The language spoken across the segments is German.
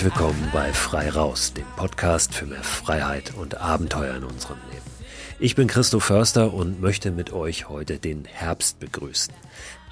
Herzlich willkommen bei Frei Raus, dem Podcast für mehr Freiheit und Abenteuer in unserem Leben. Ich bin Christo Förster und möchte mit euch heute den Herbst begrüßen.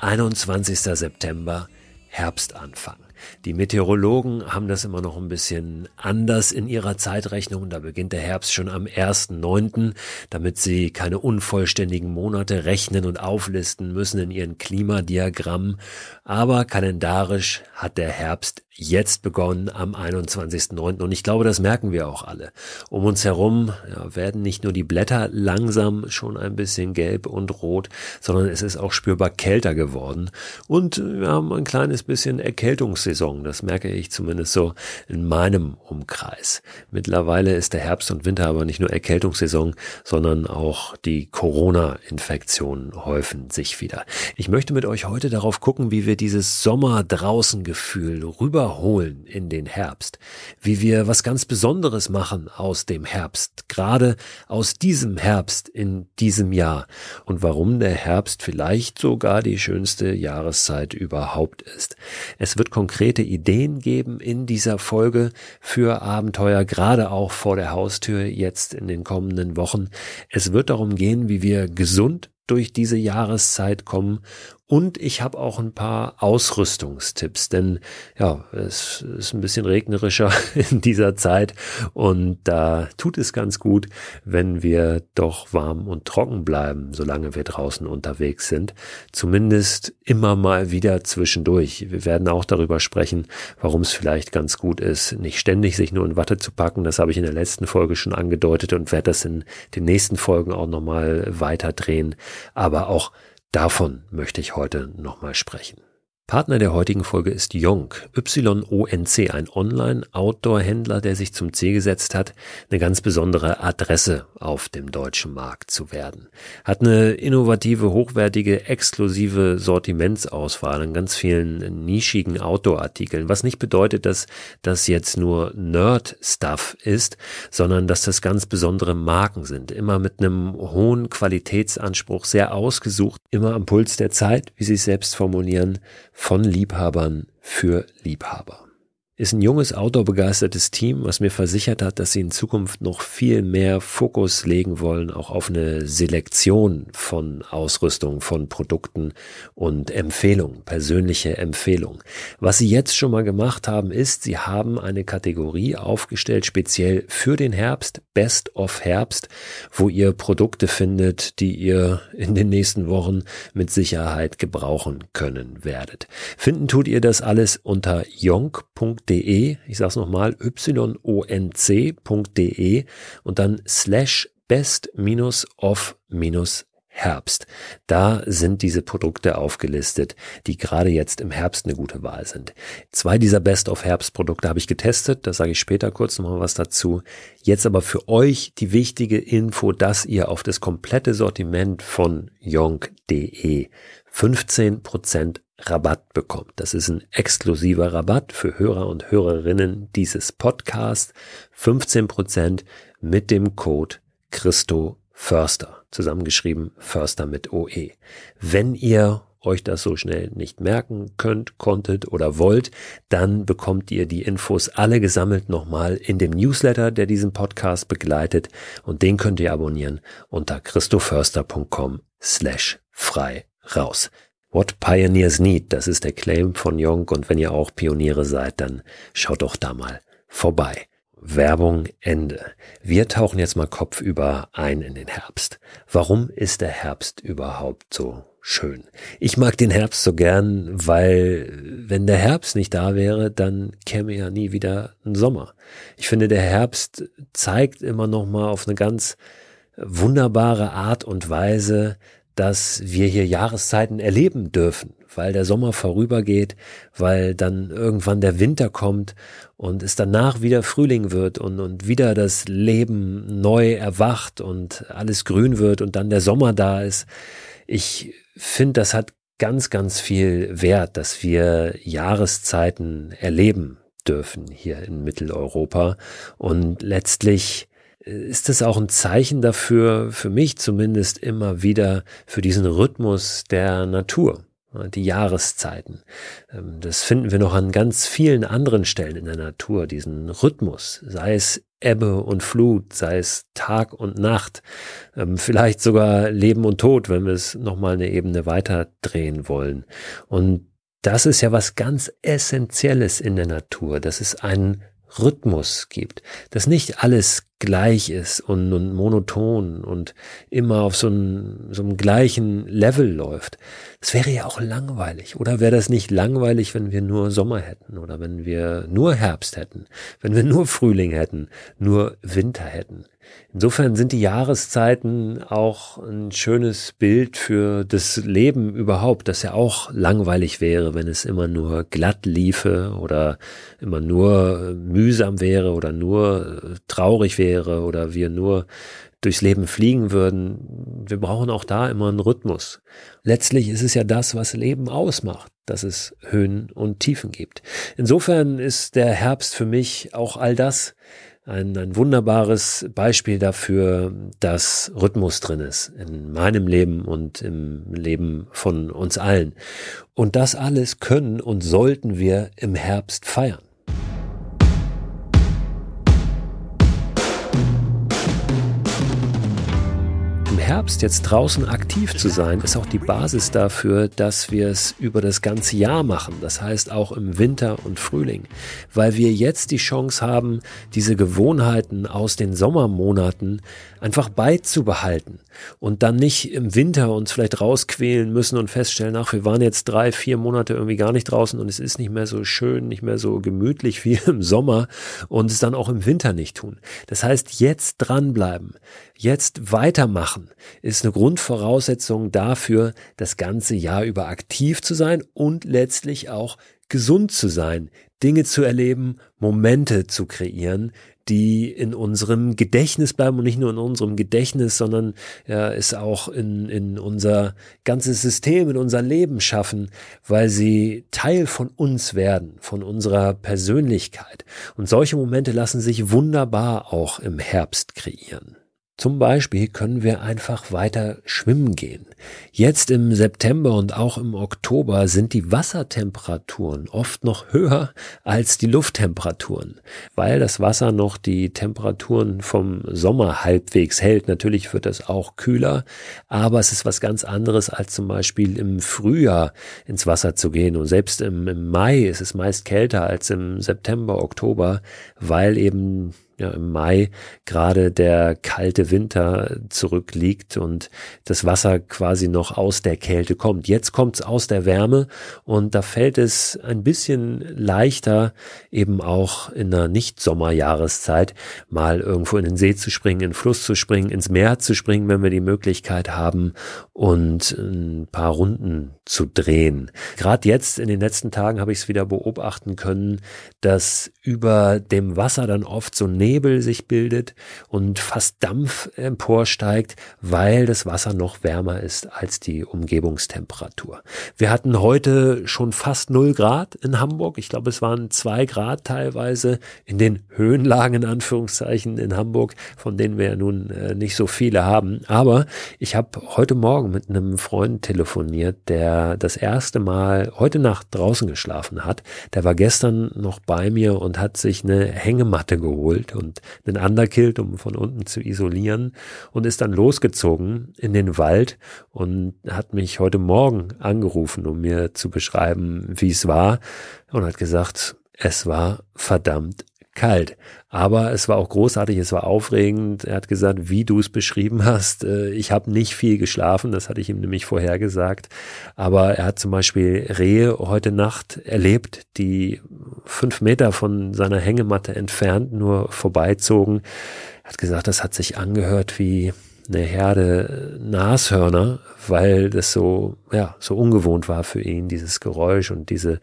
21. September, Herbstanfang. Die Meteorologen haben das immer noch ein bisschen anders in ihrer Zeitrechnung. Da beginnt der Herbst schon am 1.9., damit sie keine unvollständigen Monate rechnen und auflisten müssen in ihren Klimadiagrammen. Aber kalendarisch hat der Herbst jetzt begonnen am 21.09. Und ich glaube, das merken wir auch alle. Um uns herum ja, werden nicht nur die Blätter langsam schon ein bisschen gelb und rot, sondern es ist auch spürbar kälter geworden. Und wir haben ein kleines bisschen Erkältungssaison. Das merke ich zumindest so in meinem Umkreis. Mittlerweile ist der Herbst und Winter aber nicht nur Erkältungssaison, sondern auch die Corona-Infektionen häufen sich wieder. Ich möchte mit euch heute darauf gucken, wie wir dieses Sommer draußen Gefühl rüber rüberholen in den Herbst, wie wir was ganz Besonderes machen aus dem Herbst, gerade aus diesem Herbst in diesem Jahr und warum der Herbst vielleicht sogar die schönste Jahreszeit überhaupt ist. Es wird konkrete Ideen geben in dieser Folge für Abenteuer, gerade auch vor der Haustür jetzt in den kommenden Wochen. Es wird darum gehen, wie wir gesund durch diese Jahreszeit kommen und ich habe auch ein paar Ausrüstungstipps, denn ja, es ist ein bisschen regnerischer in dieser Zeit und da tut es ganz gut, wenn wir doch warm und trocken bleiben, solange wir draußen unterwegs sind. Zumindest immer mal wieder zwischendurch. Wir werden auch darüber sprechen, warum es vielleicht ganz gut ist, nicht ständig sich nur in Watte zu packen. Das habe ich in der letzten Folge schon angedeutet und werde das in den nächsten Folgen auch nochmal weiter drehen. Aber auch Davon möchte ich heute nochmal sprechen. Partner der heutigen Folge ist Yonk, Y-O-N-C, ein Online-Outdoor-Händler, der sich zum Ziel gesetzt hat, eine ganz besondere Adresse auf dem deutschen Markt zu werden. Hat eine innovative, hochwertige, exklusive Sortimentsauswahl an ganz vielen nischigen Outdoor-Artikeln, was nicht bedeutet, dass das jetzt nur Nerd-Stuff ist, sondern dass das ganz besondere Marken sind, immer mit einem hohen Qualitätsanspruch, sehr ausgesucht, immer am Puls der Zeit, wie sie es selbst formulieren, von Liebhabern für Liebhaber ist ein junges, outdoor-begeistertes Team, was mir versichert hat, dass sie in Zukunft noch viel mehr Fokus legen wollen, auch auf eine Selektion von Ausrüstung, von Produkten und Empfehlungen, persönliche Empfehlungen. Was sie jetzt schon mal gemacht haben, ist, sie haben eine Kategorie aufgestellt, speziell für den Herbst, Best of Herbst, wo ihr Produkte findet, die ihr in den nächsten Wochen mit Sicherheit gebrauchen können werdet. Finden tut ihr das alles unter yonk.de yonc.de, ich sage es nochmal, yonc.de und dann slash best-of- Herbst. Da sind diese Produkte aufgelistet, die gerade jetzt im Herbst eine gute Wahl sind. Zwei dieser Best of Herbst Produkte habe ich getestet, da sage ich später kurz noch mal was dazu. Jetzt aber für euch die wichtige Info, dass ihr auf das komplette Sortiment von yonk.de 15% Rabatt bekommt. Das ist ein exklusiver Rabatt für Hörer und Hörerinnen dieses Podcasts. 15% mit dem Code Christo Förster. Zusammengeschrieben Förster mit OE. Wenn ihr euch das so schnell nicht merken könnt, konntet oder wollt, dann bekommt ihr die Infos alle gesammelt nochmal in dem Newsletter, der diesen Podcast begleitet und den könnt ihr abonnieren unter christoförster.com slash frei raus. What Pioneers Need, das ist der Claim von Jung und wenn ihr auch Pioniere seid, dann schaut doch da mal vorbei. Werbung Ende. Wir tauchen jetzt mal kopfüber ein in den Herbst. Warum ist der Herbst überhaupt so schön? Ich mag den Herbst so gern, weil wenn der Herbst nicht da wäre, dann käme ja nie wieder ein Sommer. Ich finde, der Herbst zeigt immer noch mal auf eine ganz wunderbare Art und Weise, dass wir hier Jahreszeiten erleben dürfen, weil der Sommer vorübergeht, weil dann irgendwann der Winter kommt und es danach wieder Frühling wird und, und wieder das Leben neu erwacht und alles grün wird und dann der Sommer da ist. Ich finde, das hat ganz, ganz viel Wert, dass wir Jahreszeiten erleben dürfen hier in Mitteleuropa und letztlich ist es auch ein Zeichen dafür, für mich zumindest immer wieder, für diesen Rhythmus der Natur. die Jahreszeiten. Ähm, das finden wir noch an ganz vielen anderen Stellen in der Natur, diesen Rhythmus, sei es Ebbe und Flut, sei es Tag und Nacht, ähm, vielleicht sogar Leben und Tod, wenn wir es nochmal eine Ebene weiter drehen wollen. Und das ist ja was ganz Essentielles in der Natur. Das ist ein Rhythmus gibt, dass nicht alles gleich ist und, und monoton und immer auf so einem, so einem gleichen Level läuft. Das wäre ja auch langweilig. Oder wäre das nicht langweilig, wenn wir nur Sommer hätten oder wenn wir nur Herbst hätten, wenn wir nur Frühling hätten, nur Winter hätten? Insofern sind die Jahreszeiten auch ein schönes Bild für das Leben überhaupt, das ja auch langweilig wäre, wenn es immer nur glatt liefe oder immer nur mühsam wäre oder nur traurig wäre oder wir nur durchs Leben fliegen würden. Wir brauchen auch da immer einen Rhythmus. Letztlich ist es ja das, was Leben ausmacht, dass es Höhen und Tiefen gibt. Insofern ist der Herbst für mich auch all das, ein, ein wunderbares Beispiel dafür, dass Rhythmus drin ist in meinem Leben und im Leben von uns allen. Und das alles können und sollten wir im Herbst feiern. Herbst jetzt draußen aktiv zu sein, ist auch die Basis dafür, dass wir es über das ganze Jahr machen. Das heißt auch im Winter und Frühling, weil wir jetzt die Chance haben, diese Gewohnheiten aus den Sommermonaten einfach beizubehalten und dann nicht im Winter uns vielleicht rausquälen müssen und feststellen, ach, wir waren jetzt drei, vier Monate irgendwie gar nicht draußen und es ist nicht mehr so schön, nicht mehr so gemütlich wie im Sommer und es dann auch im Winter nicht tun. Das heißt, jetzt dranbleiben, jetzt weitermachen, ist eine Grundvoraussetzung dafür, das ganze Jahr über aktiv zu sein und letztlich auch gesund zu sein, Dinge zu erleben, Momente zu kreieren, die in unserem Gedächtnis bleiben und nicht nur in unserem Gedächtnis, sondern ja, es auch in, in unser ganzes System, in unser Leben schaffen, weil sie Teil von uns werden, von unserer Persönlichkeit. Und solche Momente lassen sich wunderbar auch im Herbst kreieren. Zum Beispiel können wir einfach weiter schwimmen gehen. Jetzt im September und auch im Oktober sind die Wassertemperaturen oft noch höher als die Lufttemperaturen, weil das Wasser noch die Temperaturen vom Sommer halbwegs hält. Natürlich wird es auch kühler, aber es ist was ganz anderes als zum Beispiel im Frühjahr ins Wasser zu gehen. Und selbst im, im Mai ist es meist kälter als im September, Oktober, weil eben ja, im Mai gerade der kalte Winter zurückliegt und das Wasser quasi noch aus der Kälte kommt. Jetzt kommt es aus der Wärme und da fällt es ein bisschen leichter, eben auch in einer Nicht-Sommerjahreszeit mal irgendwo in den See zu springen, in den Fluss zu springen, ins Meer zu springen, wenn wir die Möglichkeit haben und ein paar Runden zu drehen. Gerade jetzt in den letzten Tagen habe ich es wieder beobachten können, dass über dem Wasser dann oft so Nebel sich bildet und fast Dampf emporsteigt, weil das Wasser noch wärmer ist als die Umgebungstemperatur. Wir hatten heute schon fast null Grad in Hamburg. Ich glaube, es waren zwei Grad teilweise in den Höhenlagen in Anführungszeichen in Hamburg, von denen wir ja nun äh, nicht so viele haben. Aber ich habe heute Morgen mit einem Freund telefoniert, der das erste Mal heute Nacht draußen geschlafen hat. Der war gestern noch bei mir und hat sich eine Hängematte geholt und einen Underkilt, um von unten zu isolieren und ist dann losgezogen in den Wald und hat mich heute Morgen angerufen, um mir zu beschreiben, wie es war und hat gesagt, es war verdammt kalt. Aber es war auch großartig, es war aufregend. Er hat gesagt, wie du es beschrieben hast. Äh, ich habe nicht viel geschlafen, das hatte ich ihm nämlich vorher gesagt. Aber er hat zum Beispiel Rehe heute Nacht erlebt, die fünf Meter von seiner Hängematte entfernt nur vorbeizogen. Er hat gesagt, das hat sich angehört wie eine Herde Nashörner, weil das so, ja, so ungewohnt war für ihn, dieses Geräusch und diese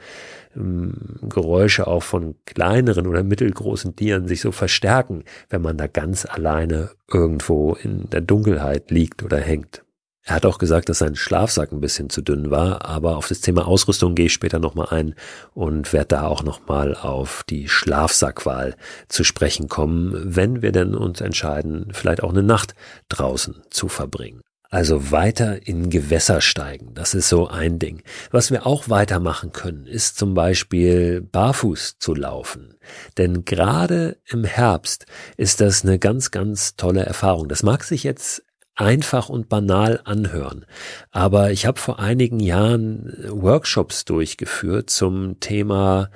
Geräusche auch von kleineren oder mittelgroßen Tieren sich so verstärken, wenn man da ganz alleine irgendwo in der Dunkelheit liegt oder hängt. Er hat auch gesagt, dass sein Schlafsack ein bisschen zu dünn war, aber auf das Thema Ausrüstung gehe ich später nochmal ein und werde da auch nochmal auf die Schlafsackwahl zu sprechen kommen, wenn wir denn uns entscheiden, vielleicht auch eine Nacht draußen zu verbringen. Also weiter in Gewässer steigen, das ist so ein Ding. Was wir auch weitermachen können, ist zum Beispiel barfuß zu laufen. Denn gerade im Herbst ist das eine ganz, ganz tolle Erfahrung. Das mag sich jetzt einfach und banal anhören. Aber ich habe vor einigen Jahren Workshops durchgeführt zum Thema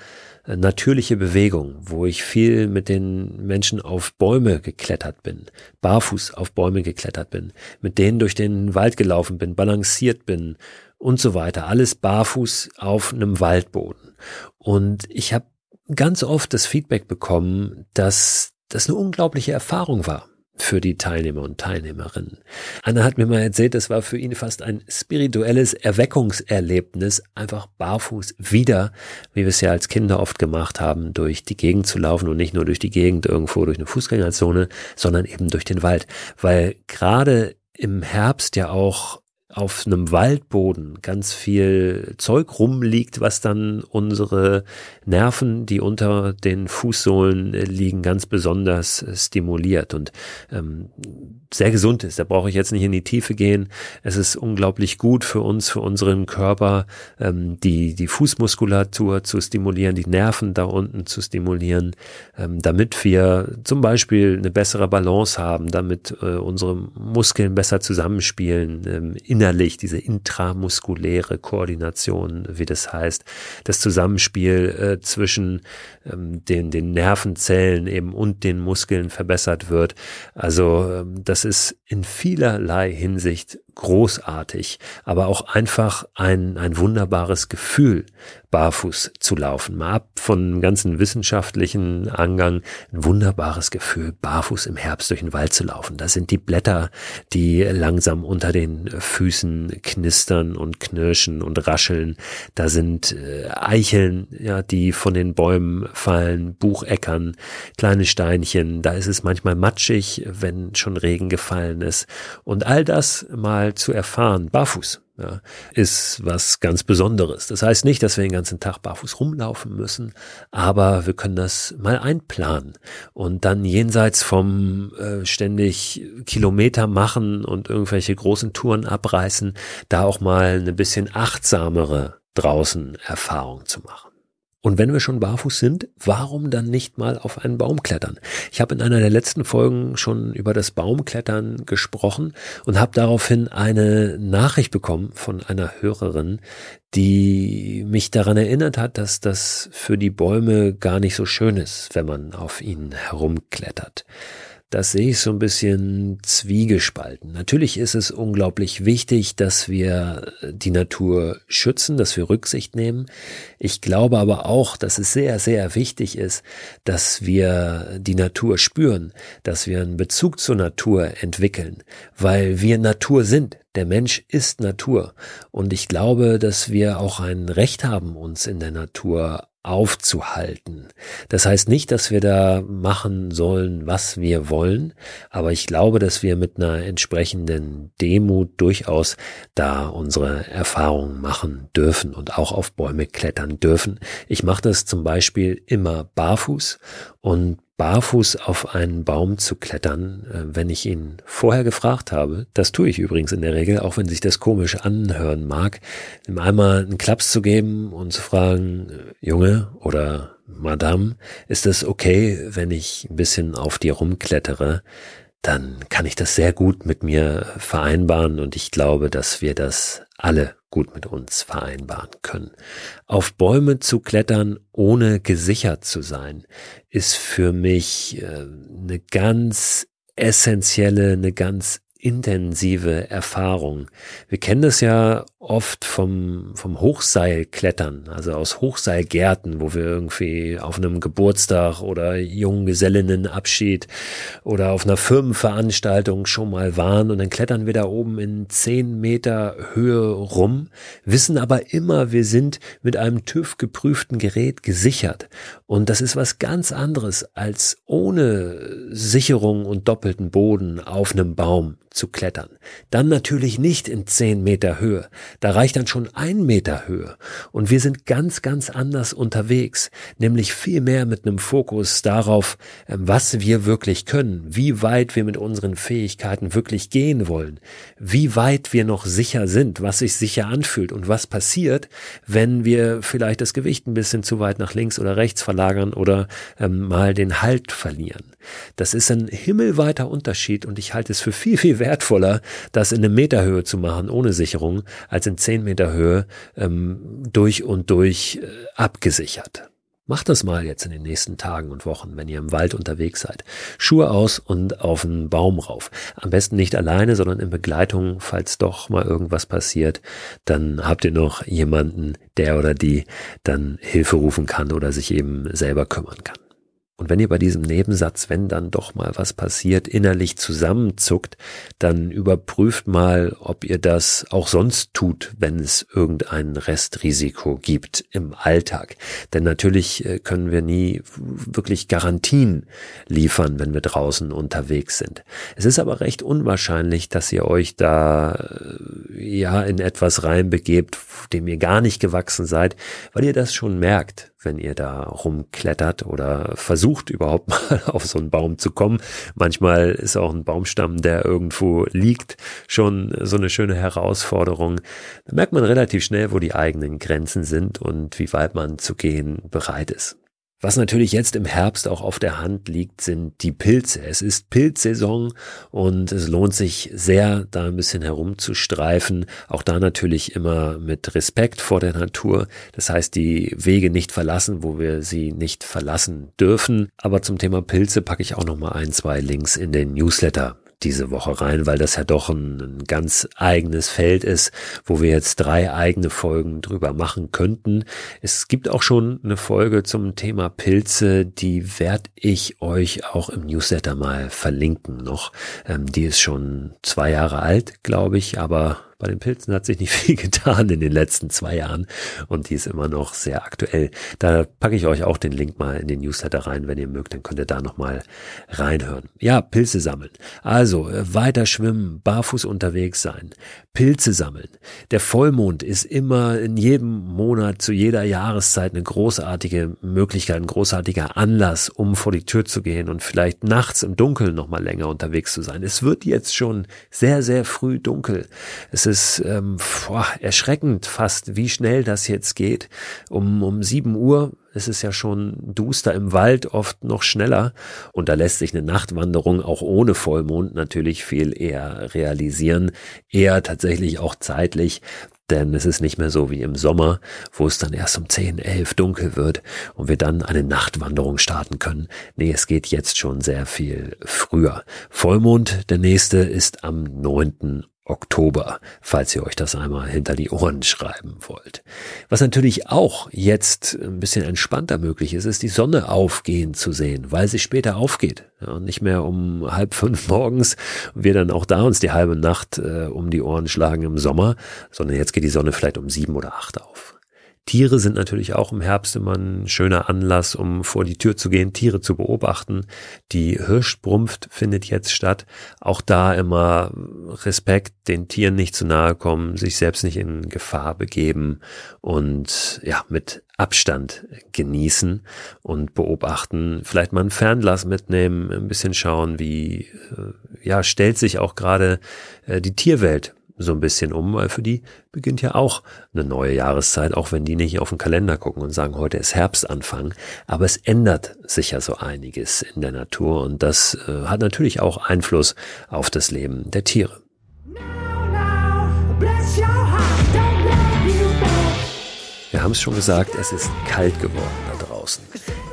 natürliche Bewegung, wo ich viel mit den Menschen auf Bäume geklettert bin, barfuß auf Bäume geklettert bin, mit denen durch den Wald gelaufen bin, balanciert bin und so weiter. Alles barfuß auf einem Waldboden. Und ich habe ganz oft das Feedback bekommen, dass das eine unglaubliche Erfahrung war für die Teilnehmer und Teilnehmerinnen. Anna hat mir mal erzählt, das war für ihn fast ein spirituelles Erweckungserlebnis, einfach barfuß wieder, wie wir es ja als Kinder oft gemacht haben, durch die Gegend zu laufen und nicht nur durch die Gegend irgendwo durch eine Fußgängerzone, sondern eben durch den Wald, weil gerade im Herbst ja auch auf einem Waldboden ganz viel Zeug rumliegt, was dann unsere Nerven, die unter den Fußsohlen liegen, ganz besonders stimuliert und ähm, sehr gesund ist. Da brauche ich jetzt nicht in die Tiefe gehen. Es ist unglaublich gut für uns, für unseren Körper, ähm, die, die Fußmuskulatur zu stimulieren, die Nerven da unten zu stimulieren, ähm, damit wir zum Beispiel eine bessere Balance haben, damit äh, unsere Muskeln besser zusammenspielen, ähm, innerlich diese intramuskuläre Koordination, wie das heißt, das Zusammenspiel äh, zwischen ähm, den, den Nervenzellen eben und den Muskeln verbessert wird. Also ähm, das ist in vielerlei Hinsicht großartig, aber auch einfach ein, ein wunderbares Gefühl, barfuß zu laufen. Mal ab von ganzen wissenschaftlichen Angang, ein wunderbares Gefühl, barfuß im Herbst durch den Wald zu laufen. Da sind die Blätter, die langsam unter den Füßen knistern und knirschen und rascheln. Da sind äh, Eicheln, ja, die von den Bäumen fallen, Bucheckern, kleine Steinchen. Da ist es manchmal matschig, wenn schon Regen gefallen ist. Und all das mal mal zu erfahren, barfuß, ja, ist was ganz Besonderes. Das heißt nicht, dass wir den ganzen Tag barfuß rumlaufen müssen, aber wir können das mal einplanen und dann jenseits vom äh, ständig Kilometer machen und irgendwelche großen Touren abreißen, da auch mal eine bisschen achtsamere draußen Erfahrung zu machen. Und wenn wir schon barfuß sind, warum dann nicht mal auf einen Baum klettern? Ich habe in einer der letzten Folgen schon über das Baumklettern gesprochen und habe daraufhin eine Nachricht bekommen von einer Hörerin, die mich daran erinnert hat, dass das für die Bäume gar nicht so schön ist, wenn man auf ihnen herumklettert das sehe ich so ein bisschen zwiegespalten. Natürlich ist es unglaublich wichtig, dass wir die Natur schützen, dass wir Rücksicht nehmen. Ich glaube aber auch, dass es sehr, sehr wichtig ist, dass wir die Natur spüren, dass wir einen Bezug zur Natur entwickeln, weil wir Natur sind. Der Mensch ist Natur. Und ich glaube, dass wir auch ein Recht haben, uns in der Natur aufzuhalten. Das heißt nicht, dass wir da machen sollen, was wir wollen, aber ich glaube, dass wir mit einer entsprechenden Demut durchaus da unsere Erfahrungen machen dürfen und auch auf Bäume klettern dürfen. Ich mache das zum Beispiel immer barfuß und barfuß auf einen Baum zu klettern, äh, wenn ich ihn vorher gefragt habe. Das tue ich übrigens in der Regel, auch wenn sich das komisch anhören mag, ihm einmal einen Klaps zu geben und zu fragen, äh, Junge oder Madame, ist es okay, wenn ich ein bisschen auf dir rumklettere? Dann kann ich das sehr gut mit mir vereinbaren und ich glaube, dass wir das alle gut mit uns vereinbaren können. Auf Bäume zu klettern, ohne gesichert zu sein, ist für mich äh, eine ganz essentielle, eine ganz intensive Erfahrung. Wir kennen das ja oft vom, vom Hochseilklettern, also aus Hochseilgärten, wo wir irgendwie auf einem Geburtstag oder Junggesellinnenabschied oder auf einer Firmenveranstaltung schon mal waren und dann klettern wir da oben in zehn Meter Höhe rum, wissen aber immer, wir sind mit einem TÜV geprüften Gerät gesichert. Und das ist was ganz anderes als ohne Sicherung und doppelten Boden auf einem Baum zu klettern. Dann natürlich nicht in zehn Meter Höhe. Da reicht dann schon ein Meter Höhe. Und wir sind ganz, ganz anders unterwegs. Nämlich viel mehr mit einem Fokus darauf, ähm, was wir wirklich können, wie weit wir mit unseren Fähigkeiten wirklich gehen wollen, wie weit wir noch sicher sind, was sich sicher anfühlt und was passiert, wenn wir vielleicht das Gewicht ein bisschen zu weit nach links oder rechts verlagern oder ähm, mal den Halt verlieren. Das ist ein himmelweiter Unterschied und ich halte es für viel, viel wertvoller, das in eine Meterhöhe zu machen ohne Sicherung, als in zehn Meter Höhe ähm, durch und durch äh, abgesichert. Macht das mal jetzt in den nächsten Tagen und Wochen, wenn ihr im Wald unterwegs seid. Schuhe aus und auf einen Baum rauf. Am besten nicht alleine, sondern in Begleitung, falls doch mal irgendwas passiert. Dann habt ihr noch jemanden, der oder die dann Hilfe rufen kann oder sich eben selber kümmern kann. Und wenn ihr bei diesem Nebensatz, wenn dann doch mal was passiert, innerlich zusammenzuckt, dann überprüft mal, ob ihr das auch sonst tut, wenn es irgendein Restrisiko gibt im Alltag. Denn natürlich äh, können wir nie wirklich Garantien liefern, wenn wir draußen unterwegs sind. Es ist aber recht unwahrscheinlich, dass ihr euch da äh, ja in etwas reinbegebt, dem ihr gar nicht gewachsen seid, weil ihr das schon merkt wenn ihr da rumklettert oder versucht überhaupt mal auf so einen Baum zu kommen. Manchmal ist auch ein Baumstamm, der irgendwo liegt, schon so eine schöne Herausforderung. Da merkt man relativ schnell, wo die eigenen Grenzen sind und wie weit man zu gehen bereit ist. Was natürlich jetzt im Herbst auch auf der Hand liegt, sind die Pilze. Es ist Pilzsaison und es lohnt sich sehr, da ein bisschen herumzustreifen. Auch da natürlich immer mit Respekt vor der Natur. Das heißt, die Wege nicht verlassen, wo wir sie nicht verlassen dürfen. Aber zum Thema Pilze packe ich auch noch mal ein, zwei Links in den Newsletter diese Woche rein, weil das ja doch ein, ein, ganz eigenes Feld ist, wo wir jetzt drei eigene Folgen drüber machen könnten. Es gibt auch schon eine Folge zum Thema Pilze, die werde ich euch auch im Newsletter mal verlinken noch. Ähm, die ist schon zwei Jahre alt, glaube ich, aber bei den Pilzen hat sich nicht viel getan in den letzten zwei Jahren und die ist immer noch sehr aktuell. Da packe ich euch auch den Link mal in den Newsletter rein, wenn ihr mögt, dann könnt ihr da nochmal reinhören. Ja, Pilze sammeln. Also äh, weiter schwimmen, barfuß unterwegs sein, Pilze sammeln. Der Vollmond ist immer in jedem Monat zu jeder Jahreszeit eine großartige Möglichkeit, ein großartiger Anlass, um vor die Tür zu gehen und vielleicht nachts im Dunkeln nochmal länger unterwegs zu sein. Es wird jetzt schon sehr, sehr früh dunkel. Es ist ähm, boah, erschreckend fast, wie schnell das jetzt geht. Um, um sieben Uhr ist es ja schon duster im Wald, oft noch schneller. Und da lässt sich eine Nachtwanderung auch ohne Vollmond natürlich viel eher realisieren. Eher tatsächlich auch zeitlich. Denn es ist nicht mehr so wie im Sommer, wo es dann erst um 10, 11 dunkel wird und wir dann eine Nachtwanderung starten können. Nee, es geht jetzt schon sehr viel früher. Vollmond, der nächste, ist am 9. Oktober, falls ihr euch das einmal hinter die Ohren schreiben wollt. Was natürlich auch jetzt ein bisschen entspannter möglich ist, ist die Sonne aufgehen zu sehen, weil sie später aufgeht. Ja, und nicht mehr um halb fünf morgens und wir dann auch da uns die halbe Nacht äh, um die Ohren schlagen im Sommer, sondern jetzt geht die Sonne vielleicht um sieben oder acht auf. Tiere sind natürlich auch im Herbst immer ein schöner Anlass, um vor die Tür zu gehen, Tiere zu beobachten. Die Hirschbrunft findet jetzt statt. Auch da immer Respekt, den Tieren nicht zu nahe kommen, sich selbst nicht in Gefahr begeben und ja, mit Abstand genießen und beobachten, vielleicht mal ein Fernglas mitnehmen, ein bisschen schauen, wie äh, ja stellt sich auch gerade äh, die Tierwelt so ein bisschen um, weil für die beginnt ja auch eine neue Jahreszeit, auch wenn die nicht auf den Kalender gucken und sagen, heute ist Herbstanfang. Aber es ändert sich ja so einiges in der Natur und das äh, hat natürlich auch Einfluss auf das Leben der Tiere. Wir haben es schon gesagt, es ist kalt geworden da draußen.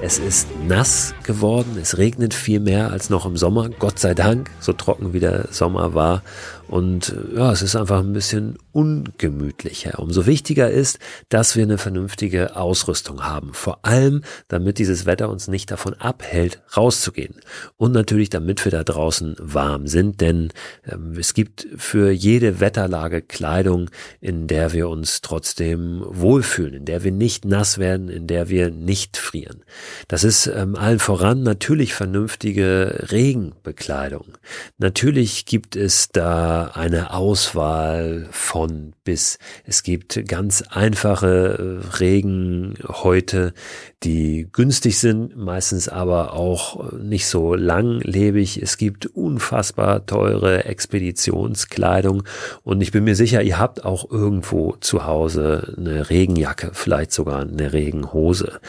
Es ist nass geworden, es regnet viel mehr als noch im Sommer, Gott sei Dank, so trocken wie der Sommer war. Und ja, es ist einfach ein bisschen ungemütlicher. Umso wichtiger ist, dass wir eine vernünftige Ausrüstung haben. Vor allem, damit dieses Wetter uns nicht davon abhält, rauszugehen. Und natürlich, damit wir da draußen warm sind, denn ähm, es gibt für jede Wetterlage Kleidung, in der wir uns trotzdem wohlfühlen, in der wir nicht nass werden, in der wir nicht frieren. Das ist ähm, allen voran natürlich vernünftige Regenbekleidung. Natürlich gibt es da eine Auswahl von bis. Es gibt ganz einfache äh, Regenhäute, die günstig sind, meistens aber auch nicht so langlebig. Es gibt unfassbar teure Expeditionskleidung und ich bin mir sicher, ihr habt auch irgendwo zu Hause eine Regenjacke, vielleicht sogar eine Regenhose.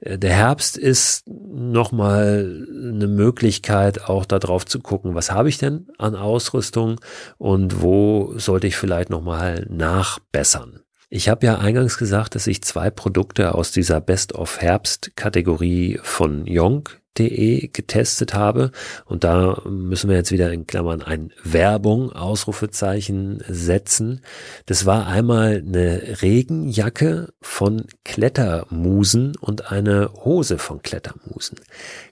Äh, der Herbst ist nochmal eine Möglichkeit, auch darauf zu gucken, was habe ich denn an Ausrüstung und wo sollte ich vielleicht nochmal nachbessern. Ich habe ja eingangs gesagt, dass ich zwei Produkte aus dieser Best of Herbst Kategorie von Yonk De getestet habe. Und da müssen wir jetzt wieder in Klammern ein Werbung, Ausrufezeichen setzen. Das war einmal eine Regenjacke von Klettermusen und eine Hose von Klettermusen.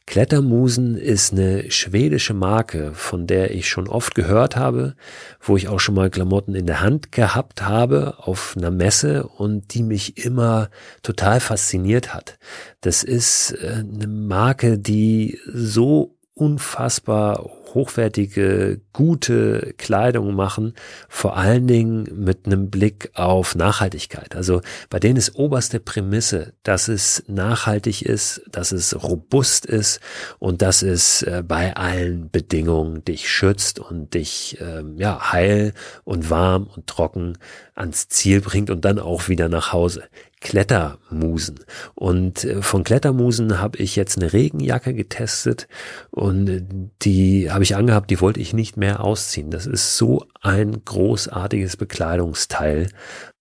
Klettermusen ist eine schwedische Marke, von der ich schon oft gehört habe, wo ich auch schon mal Klamotten in der Hand gehabt habe auf einer Messe und die mich immer total fasziniert hat. Das ist äh, eine Marke, die so unfassbar hochwertige, gute Kleidung machen, vor allen Dingen mit einem Blick auf Nachhaltigkeit. Also bei denen ist oberste Prämisse, dass es nachhaltig ist, dass es robust ist und dass es äh, bei allen Bedingungen dich schützt und dich ähm, ja heil und warm und trocken ans Ziel bringt und dann auch wieder nach Hause. Klettermusen. Und äh, von Klettermusen habe ich jetzt eine Regenjacke getestet und äh, die habe ich angehabt, die wollte ich nicht mehr ausziehen. Das ist so ein großartiges Bekleidungsteil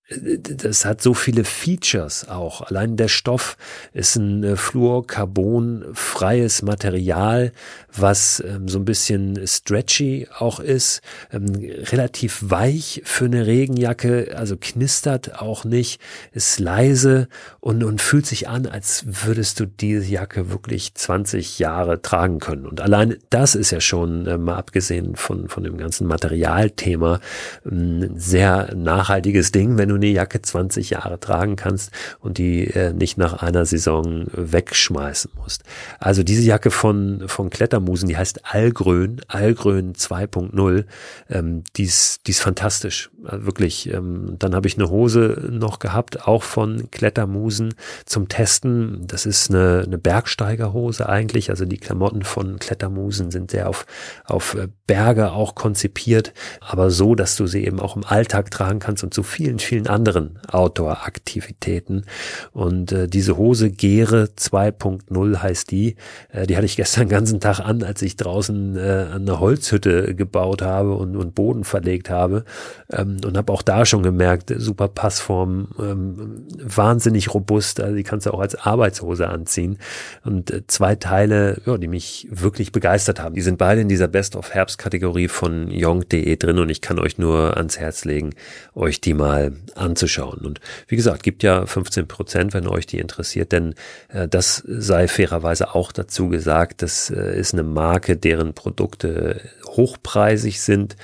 das hat so viele Features auch. Allein der Stoff ist ein äh, fluorcarbon-freies Material, was ähm, so ein bisschen stretchy auch ist, ähm, relativ weich für eine Regenjacke, also knistert auch nicht, ist leise und, und fühlt sich an, als würdest du diese Jacke wirklich 20 Jahre tragen können. Und allein das ist ja schon, äh, mal abgesehen von, von dem ganzen Materialthema, ein sehr nachhaltiges Ding, wenn du eine Jacke 20 Jahre tragen kannst und die äh, nicht nach einer Saison wegschmeißen musst. Also diese Jacke von, von Klettermusen, die heißt Algrön, Algrön 2.0, ähm, die, ist, die ist fantastisch, wirklich. Ähm, dann habe ich eine Hose noch gehabt, auch von Klettermusen zum Testen. Das ist eine, eine Bergsteigerhose eigentlich, also die Klamotten von Klettermusen sind sehr auf, auf äh, Berge auch konzipiert, aber so, dass du sie eben auch im Alltag tragen kannst und zu vielen, vielen anderen Outdoor-Aktivitäten. Und äh, diese Hose Gere 2.0 heißt die. Äh, die hatte ich gestern ganzen Tag an, als ich draußen äh, eine Holzhütte gebaut habe und, und Boden verlegt habe. Ähm, und habe auch da schon gemerkt, super Passform, ähm, wahnsinnig robust. Also die kannst du auch als Arbeitshose anziehen. Und äh, zwei Teile, ja, die mich wirklich begeistert haben. Die sind beide in dieser Best of Herbst Kategorie von Young.de drin und ich kann euch nur ans Herz legen, euch die mal anzuschauen. Und wie gesagt, gibt ja 15 Prozent, wenn euch die interessiert, denn äh, das sei fairerweise auch dazu gesagt, das äh, ist eine Marke, deren Produkte hochpreisig sind,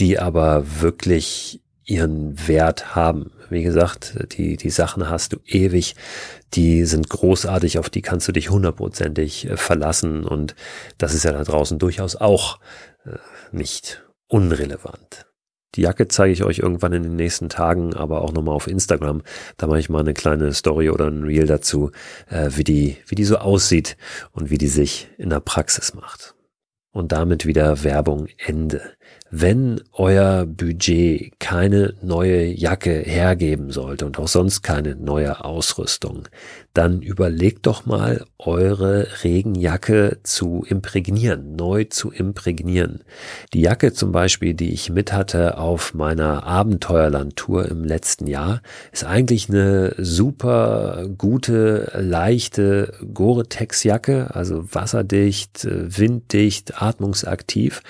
die aber wirklich ihren Wert haben. Wie gesagt, die, die Sachen hast du ewig, die sind großartig, auf die kannst du dich hundertprozentig äh, verlassen und das ist ja da draußen durchaus auch äh, nicht unrelevant. Die Jacke zeige ich euch irgendwann in den nächsten Tagen, aber auch nochmal auf Instagram. Da mache ich mal eine kleine Story oder ein Reel dazu, äh, wie die, wie die so aussieht und wie die sich in der Praxis macht. Und damit wieder Werbung Ende. Wenn euer Budget keine neue Jacke hergeben sollte und auch sonst keine neue Ausrüstung, dann überlegt doch mal, eure Regenjacke zu imprägnieren, neu zu imprägnieren. Die Jacke zum Beispiel, die ich mit hatte auf meiner Abenteuerlandtour im letzten Jahr, ist eigentlich eine super gute, leichte Gore-Tex-Jacke, also wasserdicht, winddicht, atmungsaktiv,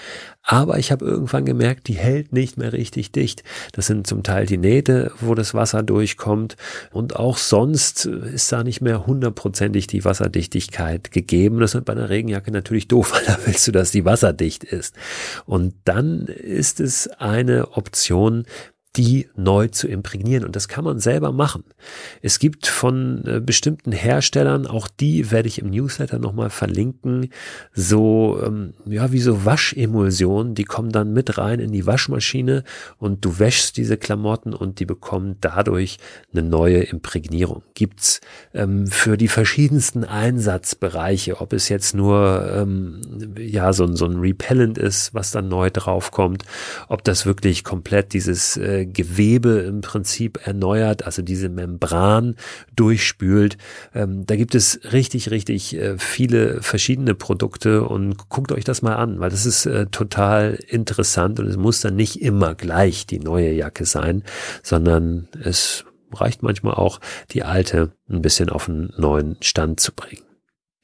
aber ich habe irgendwann gemerkt, die hält nicht mehr richtig dicht. Das sind zum Teil die Nähte, wo das Wasser durchkommt. Und auch sonst ist da nicht mehr hundertprozentig die Wasserdichtigkeit gegeben. Das ist bei einer Regenjacke natürlich doof, weil da willst du, dass die wasserdicht ist. Und dann ist es eine Option, die neu zu imprägnieren. Und das kann man selber machen. Es gibt von äh, bestimmten Herstellern, auch die werde ich im Newsletter nochmal verlinken, so, ähm, ja, wie so Waschemulsionen, die kommen dann mit rein in die Waschmaschine und du wäschst diese Klamotten und die bekommen dadurch eine neue Imprägnierung. Gibt's ähm, für die verschiedensten Einsatzbereiche, ob es jetzt nur, ähm, ja, so, so ein Repellent ist, was dann neu draufkommt, ob das wirklich komplett dieses äh, Gewebe im Prinzip erneuert, also diese Membran durchspült. Ähm, da gibt es richtig, richtig äh, viele verschiedene Produkte und guckt euch das mal an, weil das ist äh, total interessant und es muss dann nicht immer gleich die neue Jacke sein, sondern es reicht manchmal auch, die alte ein bisschen auf einen neuen Stand zu bringen.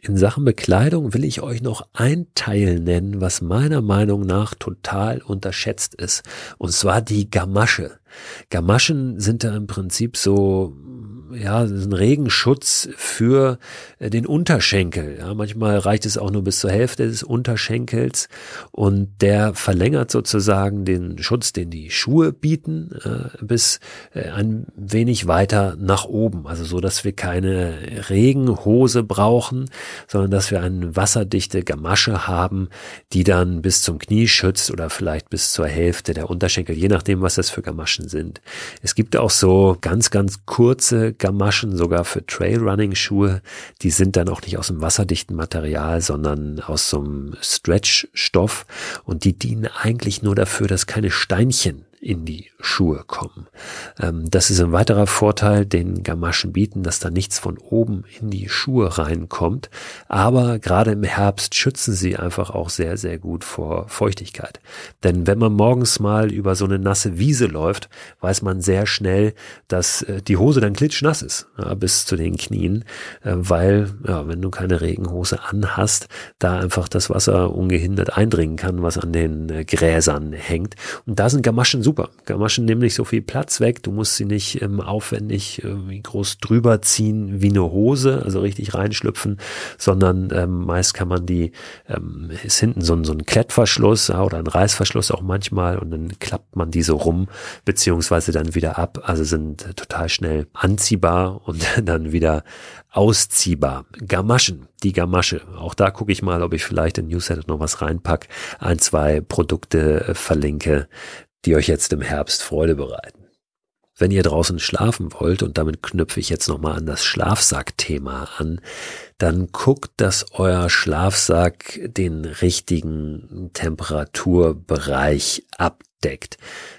In Sachen Bekleidung will ich euch noch ein Teil nennen, was meiner Meinung nach total unterschätzt ist. Und zwar die Gamasche. Gamaschen sind da im Prinzip so ja, ein Regenschutz für äh, den Unterschenkel. Ja, manchmal reicht es auch nur bis zur Hälfte des Unterschenkels und der verlängert sozusagen den Schutz, den die Schuhe bieten, äh, bis äh, ein wenig weiter nach oben. Also so, dass wir keine Regenhose brauchen, sondern dass wir eine wasserdichte Gamasche haben, die dann bis zum Knie schützt oder vielleicht bis zur Hälfte der Unterschenkel, je nachdem, was das für Gamaschen sind. Es gibt auch so ganz, ganz kurze Gamaschen, sogar für Trailrunning-Schuhe. Die sind dann auch nicht aus einem wasserdichten Material, sondern aus so einem Stretch-Stoff. Und die dienen eigentlich nur dafür, dass keine Steinchen in die Schuhe kommen. Ähm, das ist ein weiterer Vorteil, den Gamaschen bieten, dass da nichts von oben in die Schuhe reinkommt. Aber gerade im Herbst schützen sie einfach auch sehr, sehr gut vor Feuchtigkeit. Denn wenn man morgens mal über so eine nasse Wiese läuft, weiß man sehr schnell, dass äh, die Hose dann klitschnass ist, ja, bis zu den Knien, äh, weil, ja, wenn du keine Regenhose anhast, da einfach das Wasser ungehindert eindringen kann, was an den äh, Gräsern hängt. Und da sind Gamaschen super super. Gamaschen nehmen nicht so viel Platz weg. Du musst sie nicht ähm, aufwendig irgendwie groß drüber ziehen wie eine Hose, also richtig reinschlüpfen, sondern ähm, meist kann man die, ähm, ist hinten so ein, so ein Klettverschluss ja, oder ein Reißverschluss auch manchmal und dann klappt man die so rum, beziehungsweise dann wieder ab. Also sind total schnell anziehbar und dann wieder ausziehbar. Gamaschen, die Gamasche. Auch da gucke ich mal, ob ich vielleicht in Newsletter noch was reinpack, ein, zwei Produkte äh, verlinke, die euch jetzt im Herbst Freude bereiten. Wenn ihr draußen schlafen wollt, und damit knüpfe ich jetzt nochmal an das Schlafsack-Thema an, dann guckt, dass euer Schlafsack den richtigen Temperaturbereich abdeckt.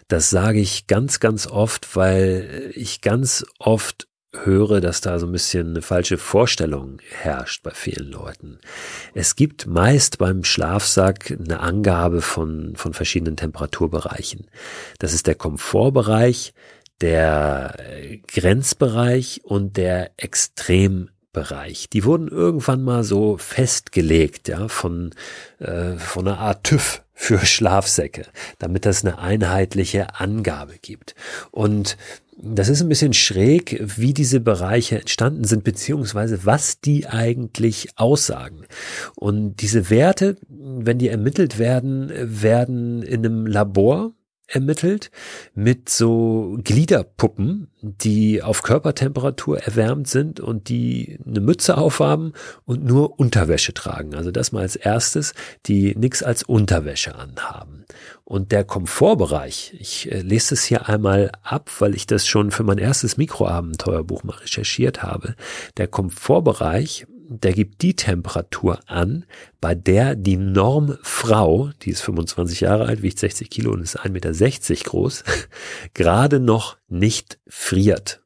Das sage ich ganz, ganz oft, weil ich ganz oft höre, dass da so ein bisschen eine falsche Vorstellung herrscht bei vielen Leuten. Es gibt meist beim Schlafsack eine Angabe von, von verschiedenen Temperaturbereichen. Das ist der Komfortbereich, der Grenzbereich und der Extrembereich. Die wurden irgendwann mal so festgelegt, ja, von, äh, von einer Art TÜV für Schlafsäcke, damit das eine einheitliche Angabe gibt. Und das ist ein bisschen schräg, wie diese Bereiche entstanden sind, beziehungsweise was die eigentlich aussagen. Und diese Werte, wenn die ermittelt werden, werden in einem Labor ermittelt mit so Gliederpuppen, die auf Körpertemperatur erwärmt sind und die eine Mütze aufhaben und nur Unterwäsche tragen. Also das mal als erstes, die nichts als Unterwäsche anhaben. Und der Komfortbereich, ich äh, lese es hier einmal ab, weil ich das schon für mein erstes Mikroabenteuerbuch mal recherchiert habe. Der Komfortbereich der gibt die Temperatur an, bei der die Normfrau, die ist 25 Jahre alt, wiegt 60 Kilo und ist 1,60 Meter groß, gerade noch nicht friert.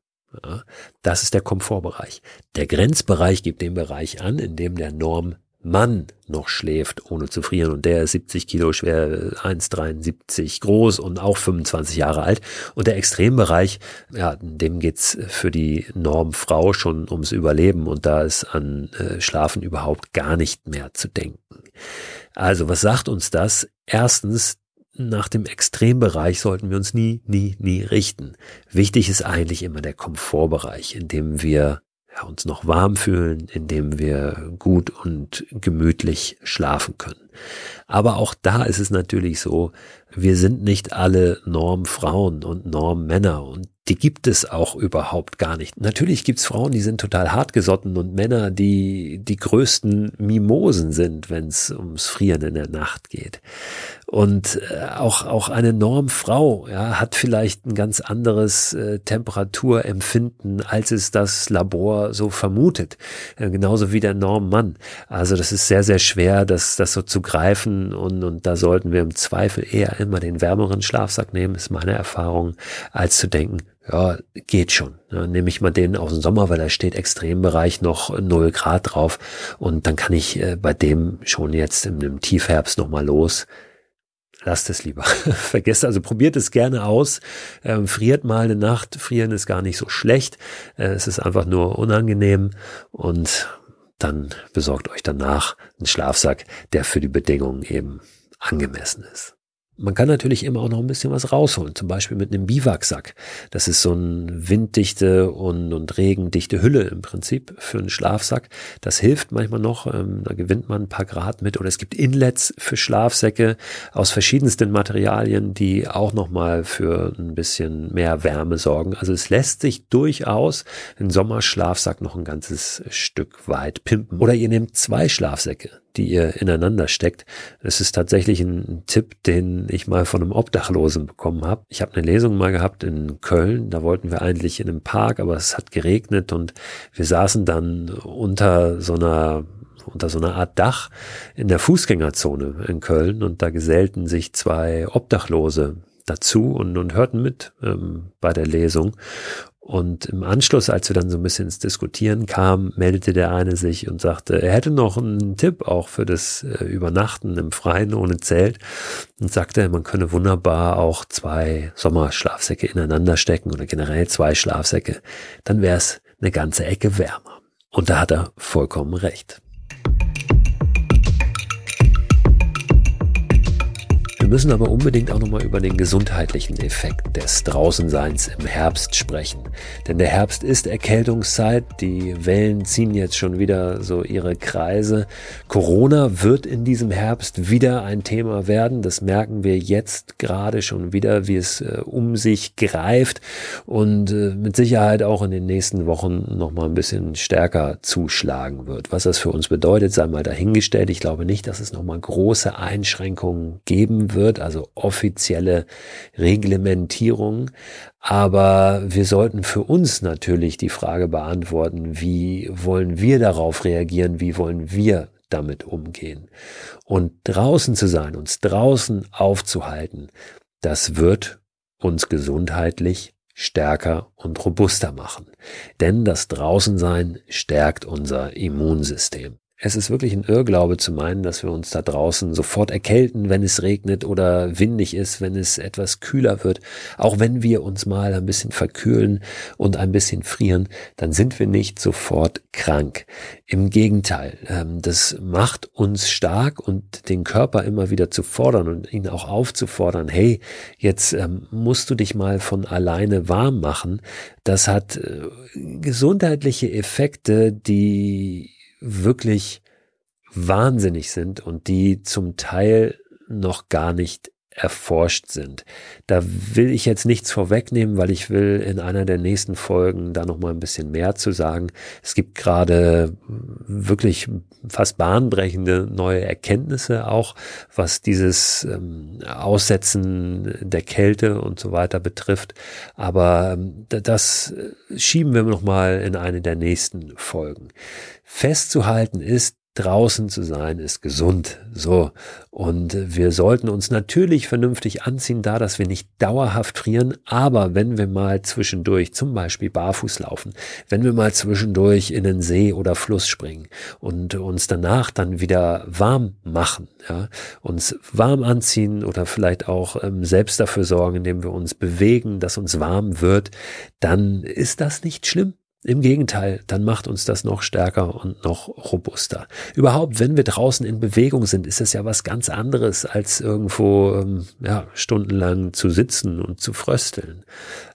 Das ist der Komfortbereich. Der Grenzbereich gibt den Bereich an, in dem der Norm Mann noch schläft, ohne zu frieren. Und der ist 70 Kilo schwer, 1,73 groß und auch 25 Jahre alt. Und der Extrembereich, ja, dem geht's für die Normfrau schon ums Überleben. Und da ist an äh, Schlafen überhaupt gar nicht mehr zu denken. Also, was sagt uns das? Erstens, nach dem Extrembereich sollten wir uns nie, nie, nie richten. Wichtig ist eigentlich immer der Komfortbereich, in dem wir uns noch warm fühlen, indem wir gut und gemütlich schlafen können. Aber auch da ist es natürlich so, Wir sind nicht alle Normfrauen und Normmänner und die gibt es auch überhaupt gar nicht. Natürlich gibt's Frauen, die sind total hartgesotten und Männer, die die größten Mimosen sind, wenn es ums Frieren in der Nacht geht. Und äh, auch auch eine Normfrau ja, hat vielleicht ein ganz anderes äh, Temperaturempfinden, als es das Labor so vermutet. Äh, genauso wie der Normmann. Also das ist sehr sehr schwer, das das so zu greifen und und da sollten wir im Zweifel eher immer den wärmeren Schlafsack nehmen, ist meine Erfahrung, als zu denken, ja, geht schon. Ja, nehme ich mal den aus dem Sommer, weil da steht Extrembereich noch 0 Grad drauf und dann kann ich äh, bei dem schon jetzt im, im Tiefherbst nochmal los. Lasst es lieber. Vergesst also, probiert es gerne aus. Ähm, friert mal eine Nacht. Frieren ist gar nicht so schlecht. Äh, es ist einfach nur unangenehm und dann besorgt euch danach einen Schlafsack, der für die Bedingungen eben angemessen ist. Man kann natürlich immer auch noch ein bisschen was rausholen, zum Beispiel mit einem Biwaksack. Das ist so eine winddichte und, und regendichte Hülle im Prinzip für einen Schlafsack. Das hilft manchmal noch, ähm, da gewinnt man ein paar Grad mit. Oder es gibt Inlets für Schlafsäcke aus verschiedensten Materialien, die auch nochmal für ein bisschen mehr Wärme sorgen. Also es lässt sich durchaus einen Sommerschlafsack noch ein ganzes Stück weit pimpen. Oder ihr nehmt zwei Schlafsäcke die ihr ineinander steckt. Es ist tatsächlich ein Tipp, den ich mal von einem Obdachlosen bekommen habe. Ich habe eine Lesung mal gehabt in Köln, da wollten wir eigentlich in einem Park, aber es hat geregnet und wir saßen dann unter so einer unter so einer Art Dach in der Fußgängerzone in Köln und da gesellten sich zwei Obdachlose dazu und, und hörten mit ähm, bei der Lesung. Und im Anschluss, als wir dann so ein bisschen ins Diskutieren kamen, meldete der eine sich und sagte, er hätte noch einen Tipp auch für das äh, Übernachten im Freien ohne Zelt und sagte, man könne wunderbar auch zwei Sommerschlafsäcke ineinander stecken oder generell zwei Schlafsäcke. Dann wäre es eine ganze Ecke wärmer. Und da hat er vollkommen recht. Müssen aber unbedingt auch nochmal über den gesundheitlichen Effekt des Draußenseins im Herbst sprechen. Denn der Herbst ist Erkältungszeit, die Wellen ziehen jetzt schon wieder so ihre Kreise. Corona wird in diesem Herbst wieder ein Thema werden. Das merken wir jetzt gerade schon wieder, wie es äh, um sich greift und äh, mit Sicherheit auch in den nächsten Wochen nochmal ein bisschen stärker zuschlagen wird. Was das für uns bedeutet, sei mal dahingestellt. Ich glaube nicht, dass es nochmal große Einschränkungen geben wird wird, also offizielle Reglementierung. Aber wir sollten für uns natürlich die Frage beantworten, wie wollen wir darauf reagieren, wie wollen wir damit umgehen. Und draußen zu sein, uns draußen aufzuhalten, das wird uns gesundheitlich stärker und robuster machen. Denn das Draußensein stärkt unser Immunsystem. Es ist wirklich ein Irrglaube zu meinen, dass wir uns da draußen sofort erkälten, wenn es regnet oder windig ist, wenn es etwas kühler wird. Auch wenn wir uns mal ein bisschen verkühlen und ein bisschen frieren, dann sind wir nicht sofort krank. Im Gegenteil, ähm, das macht uns stark und den Körper immer wieder zu fordern und ihn auch aufzufordern, hey, jetzt ähm, musst du dich mal von alleine warm machen. Das hat äh, gesundheitliche Effekte, die wirklich wahnsinnig sind und die zum Teil noch gar nicht erforscht sind. Da will ich jetzt nichts vorwegnehmen, weil ich will in einer der nächsten Folgen da noch mal ein bisschen mehr zu sagen. Es gibt gerade wirklich fast bahnbrechende neue Erkenntnisse auch, was dieses ähm, Aussetzen der Kälte und so weiter betrifft. Aber ähm, das schieben wir noch mal in eine der nächsten Folgen. Festzuhalten ist, draußen zu sein ist gesund. So. Und wir sollten uns natürlich vernünftig anziehen, da dass wir nicht dauerhaft frieren. Aber wenn wir mal zwischendurch zum Beispiel barfuß laufen, wenn wir mal zwischendurch in den See oder Fluss springen und uns danach dann wieder warm machen, ja, uns warm anziehen oder vielleicht auch ähm, selbst dafür sorgen, indem wir uns bewegen, dass uns warm wird, dann ist das nicht schlimm. Im Gegenteil, dann macht uns das noch stärker und noch robuster. Überhaupt, wenn wir draußen in Bewegung sind, ist es ja was ganz anderes, als irgendwo ähm, ja, stundenlang zu sitzen und zu frösteln.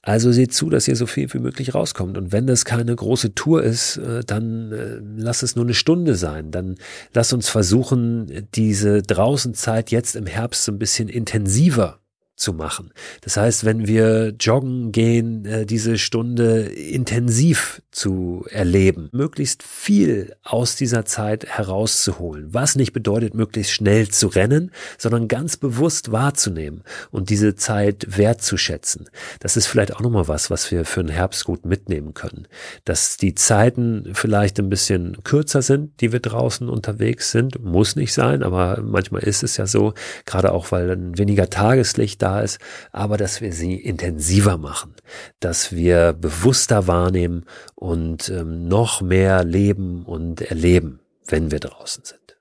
Also seht zu, dass ihr so viel wie möglich rauskommt. Und wenn das keine große Tour ist, äh, dann äh, lass es nur eine Stunde sein. Dann lass uns versuchen, diese Draußenzeit jetzt im Herbst so ein bisschen intensiver zu machen. Das heißt, wenn wir joggen gehen, äh, diese Stunde intensiv zu erleben, möglichst viel aus dieser Zeit herauszuholen, was nicht bedeutet, möglichst schnell zu rennen, sondern ganz bewusst wahrzunehmen und diese Zeit wertzuschätzen. Das ist vielleicht auch nochmal was, was wir für den Herbst gut mitnehmen können. Dass die Zeiten vielleicht ein bisschen kürzer sind, die wir draußen unterwegs sind, muss nicht sein, aber manchmal ist es ja so, gerade auch weil dann weniger Tageslicht da ist, aber dass wir sie intensiver machen, dass wir bewusster wahrnehmen und ähm, noch mehr leben und erleben, wenn wir draußen sind.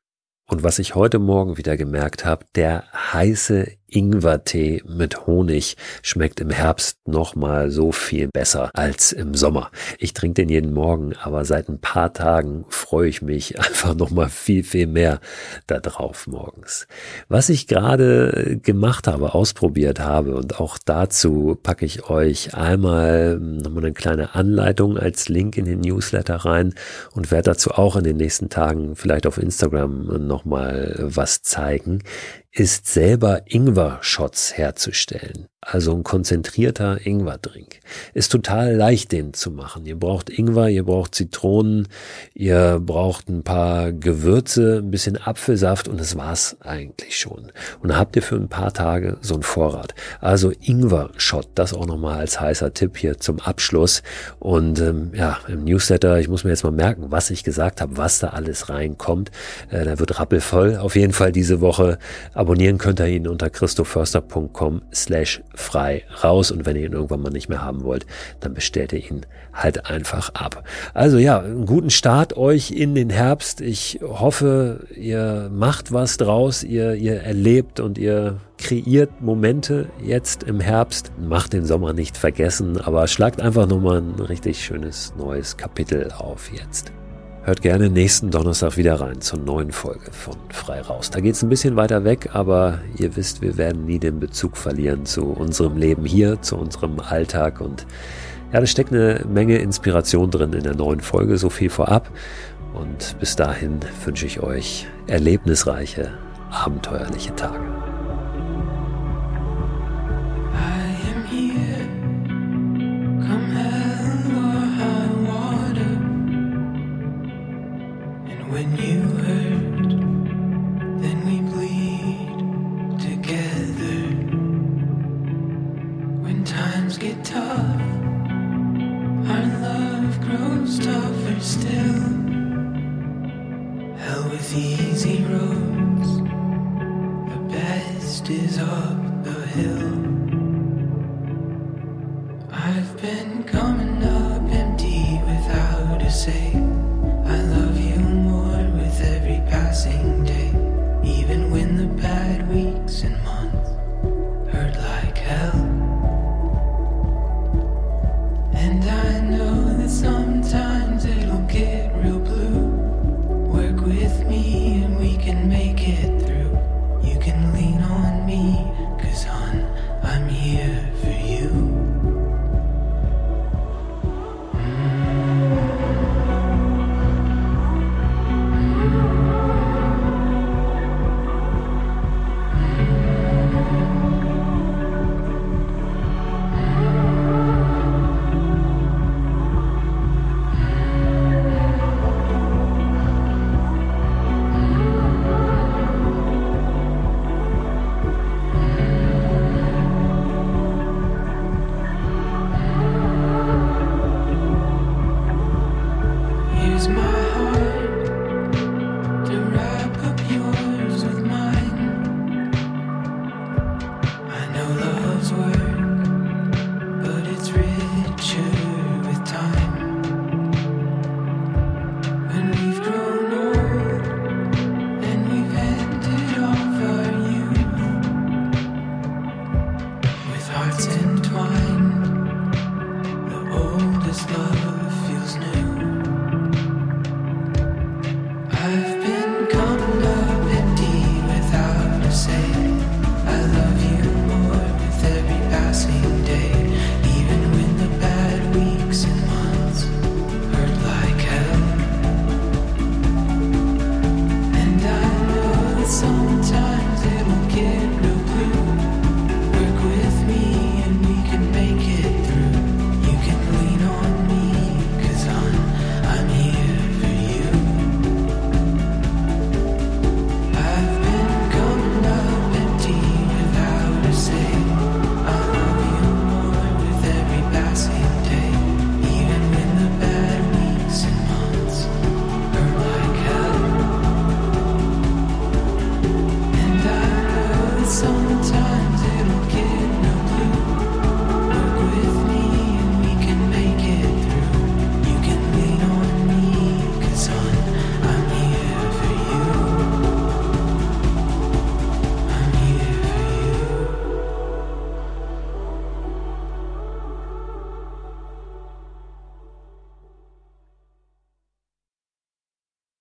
Und was ich heute Morgen wieder gemerkt habe, der heiße Ingwertee mit Honig schmeckt im Herbst nochmal so viel besser als im Sommer. Ich trinke den jeden Morgen, aber seit ein paar Tagen freue ich mich einfach nochmal viel, viel mehr da drauf morgens. Was ich gerade gemacht habe, ausprobiert habe und auch dazu packe ich euch einmal nochmal eine kleine Anleitung als Link in den Newsletter rein und werde dazu auch in den nächsten Tagen vielleicht auf Instagram nochmal was zeigen ist selber Ingwer-Shots herzustellen also ein konzentrierter Ingwer-Drink. Ist total leicht, den zu machen. Ihr braucht Ingwer, ihr braucht Zitronen, ihr braucht ein paar Gewürze, ein bisschen Apfelsaft und das war's eigentlich schon. Und dann habt ihr für ein paar Tage so einen Vorrat. Also Ingwer-Shot, das auch nochmal als heißer Tipp hier zum Abschluss. Und ähm, ja, im Newsletter, ich muss mir jetzt mal merken, was ich gesagt habe, was da alles reinkommt. Äh, da wird rappelvoll. Auf jeden Fall diese Woche abonnieren könnt ihr ihn unter christoförster.com slash frei raus und wenn ihr ihn irgendwann mal nicht mehr haben wollt, dann bestellt ihr ihn halt einfach ab. Also ja, einen guten Start euch in den Herbst. Ich hoffe, ihr macht was draus, ihr, ihr erlebt und ihr kreiert Momente jetzt im Herbst. Macht den Sommer nicht vergessen, aber schlagt einfach nochmal ein richtig schönes neues Kapitel auf jetzt. Hört gerne nächsten Donnerstag wieder rein zur neuen Folge von Frei Raus. Da geht es ein bisschen weiter weg, aber ihr wisst, wir werden nie den Bezug verlieren zu unserem Leben hier, zu unserem Alltag. Und ja, da steckt eine Menge Inspiration drin in der neuen Folge, so viel vorab. Und bis dahin wünsche ich euch erlebnisreiche, abenteuerliche Tage.